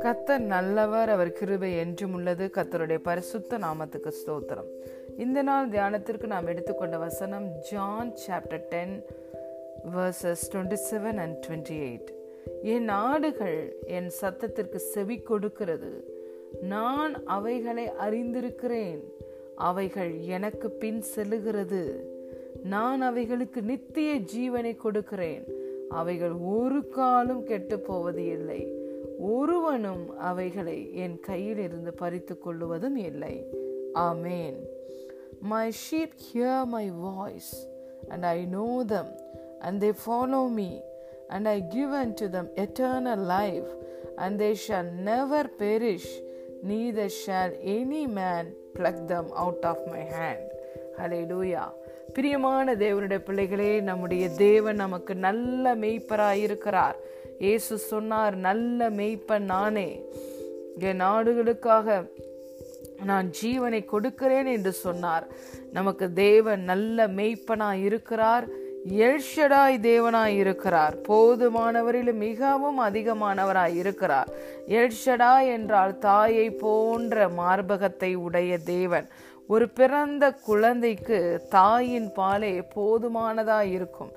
கத்தர் நல்லவர் அவர் கிருபை என்றும் உள்ளது. கத்தருடைய பரிசுத்த நாமத்துக்கு ஸ்தோத்திரம். இந்த நாள் தியானத்திற்கு நாம் எடுத்துக்கொண்ட வசனம் John chapter ten verses twenty seven and twenty eight என் நாடுகள் என் சத்தத்திற்கு செவி கொடுக்கிறது. நான் அவைகளை அறிந்திருக்கிறேன். அவைகள் எனக்கு பின் செல்லுகிறது. நான் அவைகளுக்கு நித்திய ஜீவனை கொடுக்கிறேன். அவைகள் ஒரு காலம் கெட்டு போவது இல்லை. ஒருவனும் அவைகளை என் கையில் இருந்து பறித்து கொள்ளுவதும் இல்லை. ஆமேன். My sheep hear my voice and I know them and they follow me and I give unto them eternal life and they shall never perish neither shall any man pluck them out of my hand ஹலே லூயா பிரியமான தேவனுடைய பிள்ளைகளே நம்முடைய தேவன் நமக்கு நல்ல மெய்ப்பராய் இருக்கிறார் இயேசு சொன்னார் நல்ல மெய்ப்பன் நானே. என் நாடுகளுக்காக நான் ஜீவனை கொடுக்கிறேன் என்று சொன்னார். நமக்கு தேவன் நல்ல மெய்ப்பனாய் இருக்கிறார் எல்ஷடாய் தேவனாய் இருக்கிறார் போதுமானவரிலும் மிகவும் அதிகமானவராய் இருக்கிறார் எழ்ஷடா என்றால் தாயை போன்ற மார்பகத்தை உடைய தேவன். ஒரு பிறந்த குழந்தைக்கு தாயின் பாலே போதுமானதாக இருக்கும்.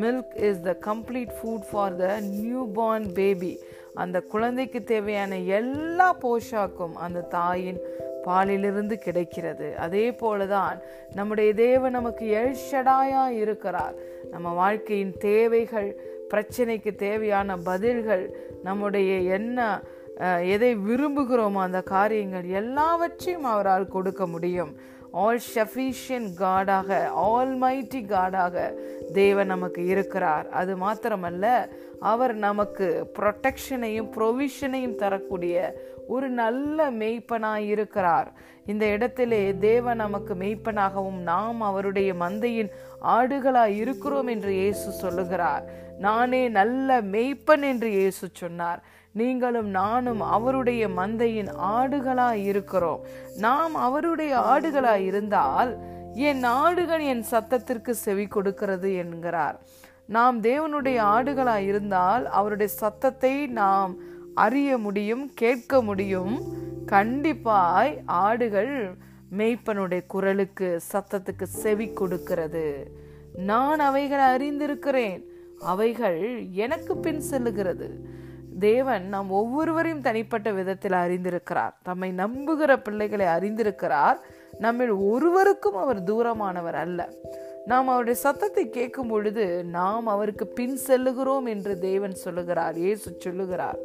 Milk is the complete food for the newborn baby அந்த குழந்தைக்கு தேவையான எல்லா போஷாக்கும் அந்த தாயின் பாலிலிருந்து கிடைக்கிறது. அதே போலதான் நம்முடைய தேவன் நமக்கு எழ்ஷடாயா இருக்கிறார். நம்ம வாழ்க்கையின் தேவைகள் பிரச்சனைக்கு தேவையான பதில்கள் நம்முடைய என்ன எதை விரும்புகிறோமோ அந்த காரியங்கள் எல்லாவற்றையும் அவரால் கொடுக்க முடியும். ஆல் ஷஃபிஷியன் காடாக ஆல் மைட்டி காடாக தேவன் நமக்கு இருக்கிறார். அது மாத்திரமல்ல அவர் நமக்கு ப்ரொட்டெக்ஷனையும் ப்ரொவிஷனையும் தரக்கூடிய ஒரு நல்ல மெய்ப்பனாய் இருக்கிறார். இந்த இடத்திலே தேவன் நமக்கு மெய்ப்பனாகவும் நாம் அவருடைய மந்தையின் ஆடுகளாய் இருக்கிறோம் என்று இயேசு சொல்லுகிறார். நானே நல்ல மெய்ப்பன் என்று இயேசு சொன்னார். நீங்களும் நானும் அவருடைய மந்தையின் ஆடுகளாய் இருக்கிறோம். நாம் அவருடைய ஆடுகளாய் இருந்தால் என் ஆடுகள் என் சத்தத்திற்கு செவி கொடுக்கிறது என்கிறார். நாம் தேவனுடைய ஆடுகளாய் இருந்தால் அவருடைய சத்தத்தை நாம் அறிய முடியும் கேட்க முடியும். கண்டிப்பாய் ஆடுகள் மெய்ப்பனுடைய குரலுக்கு சத்தத்துக்கு செவி கொடுக்கிறது. நான் அவைகளை அறிந்திருக்கிறேன். அவைகள் எனக்கு பின் செல்லுகிறது. தேவன் நாம் ஒவ்வொருவரையும் தனிப்பட்ட விதத்தில் அறிந்திருக்கிறார். தம்மை நம்புகிற பிள்ளைகளை அறிந்திருக்கிறார். நம்மில் ஒருவருக்கும் அவர் தூரமானவர் அல்ல. நாம் அவருடைய சத்தத்தை கேட்கும் பொழுது நாம் அவருக்கு பின் செல்லுகிறோம் என்று தேவன் சொல்லுகிறார் ஏசு சொல்லுகிறார்.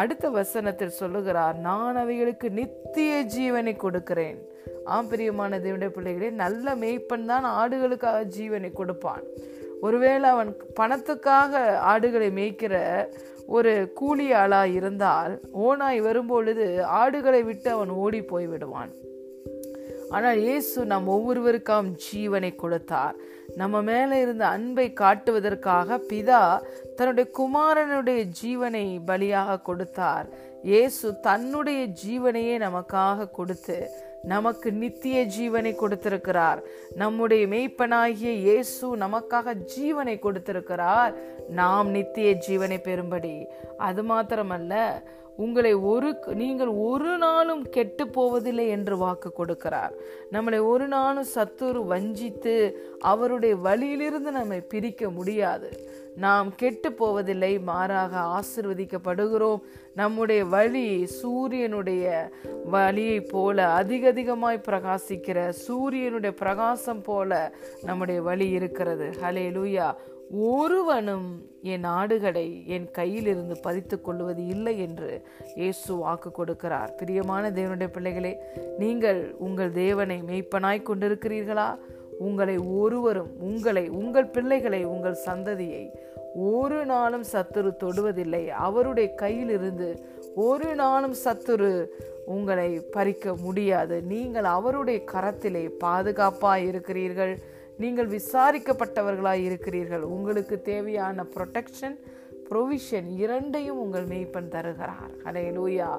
அடுத்த வசனத்தில் சொல்லுகிறார் நான் அவைகளுக்கு நித்திய ஜீவனை கொடுக்கிறேன். ஆம் பிரியமான தேவனுடைய பிள்ளைகளே நல்ல மேய்ப்பன் தான் ஆடுகளுக்காக ஜீவனை கொடுப்பான். ஒருவேளை அவன் பணத்துக்காக ஆடுகளை மேய்க்கிற ஒரு கூலி ஆளாக இருந்தால் ஓனாய் வரும்பொழுது ஆடுகளை விட்டு அவன் ஓடி போய் விடுவான் ஆனால் இயேசு நம் ஒவ்வொருவருக்கும் ஜீவனை கொடுத்தார். நம்ம மேலே இருந்த அன்பை காட்டுவதற்காக பிதா தன்னுடைய குமாரனுடைய ஜீவனை பலியாக கொடுத்தார். இயேசு தன்னுடைய ஜீவனையே நமக்காக கொடுத்து நமக்கு நித்திய ஜீவனை கொடுத்திருக்கிறார். நம்முடைய மெய்ப்பனாகிய இயேசு நமக்காக ஜீவனை கொடுத்திருக்கிறார். நாம் நித்திய ஜீவனை பெறும்படி. அது மாத்திரமல்ல உங்களை ஒரு நீங்கள் ஒரு நாளும் கெட்டு போவதில்லை என்று வாக்கு கொடுக்கிறார். நம்மளை ஒரு நாளும் சத்துரு வஞ்சித்து அவருடைய வழியிலிருந்து நம்மை பிரிக்க முடியாது. நாம் கெட்டு போவதில்லை மாறாக ஆசிர்வதிக்கப்படுகிறோம். நம்முடைய வழி சூரியனுடைய வழியை போல அதிக அதிகமாய் பிரகாசிக்கிற சூரியனுடைய பிரகாசம் போல நம்முடைய வழி இருக்கிறது. ஹலே லூயா ஒருவனும் என் ஆடுகளை என் கையிலிருந்து பறித்து கொள்வது இல்லை என்று இயேசு வாக்கு கொடுக்கிறார். பிரியமான தேவனுடைய பிள்ளைகளே நீங்கள் உங்கள் தேவனை மெய்ப்பனாய் கொண்டிருக்கிறீர்களா? உங்களை ஒருவரும் உங்களை உங்கள் பிள்ளைகளை உங்கள் சந்ததியை ஒரு நாளும் சத்துரு தொடுவதில்லை. அவருடைய கையிலிருந்து ஒரு நாளும் சத்துரு உங்களை பறிக்க முடியாது. நீங்கள் அவருடைய கரத்திலே பாதுகாப்பாக இருக்கிறீர்கள் நீங்கள் விசாரிக்கப்பட்டவர்களாய் இருக்கிறீர்கள். உங்களுக்கு தேவையான ப்ரொடெக்ஷன் ப்ரொவிஷன் இரண்டையும் உங்கள் மெய்ப்பன் தருகிறார். அலே லூயா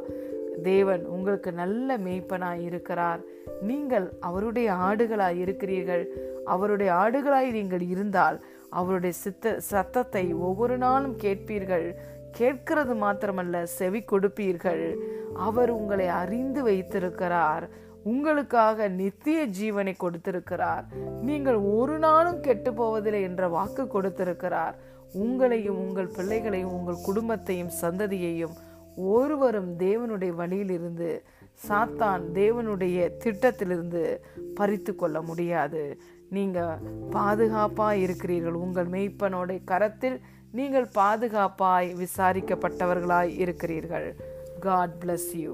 தேவன் உங்களுக்கு நல்ல மெய்ப்பனாய் இருக்கிறார். நீங்கள் அவருடைய ஆடுகளாய் இருக்கிறீர்கள். அவருடைய ஆடுகளாய் நீங்கள் இருந்தால் அவருடைய சித்த சத்தத்தை ஒவ்வொரு நாளும் கேட்பீர்கள். கேட்கிறது மாத்திரமல்ல செவி கொடுப்பீர்கள். அவர் உங்களை அறிந்து வைத்திருக்கிறார். உங்களுக்காக நித்திய ஜீவனை கொடுத்திருக்கிறார். நீங்கள் ஒரு நாளும் கெட்டு போவதில்லை என்ற வாக்கு கொடுத்திருக்கிறார். உங்களையும் உங்கள் பிள்ளைகளையும் உங்கள் குடும்பத்தையும் சந்ததியையும் ஒருவரும் தேவனுடைய வழியிலிருந்து சாத்தான் தேவனுடைய திட்டத்திலிருந்து பறித்து கொள்ள முடியாது. நீங்கள் பாதுகாப்பாக இருக்கிறீர்கள். உங்கள் மெய்ப்பனோடைய கரத்தில் நீங்கள் பாதுகாப்பாய் விசாரிக்கப்பட்டவர்களாய் இருக்கிறீர்கள். God bless you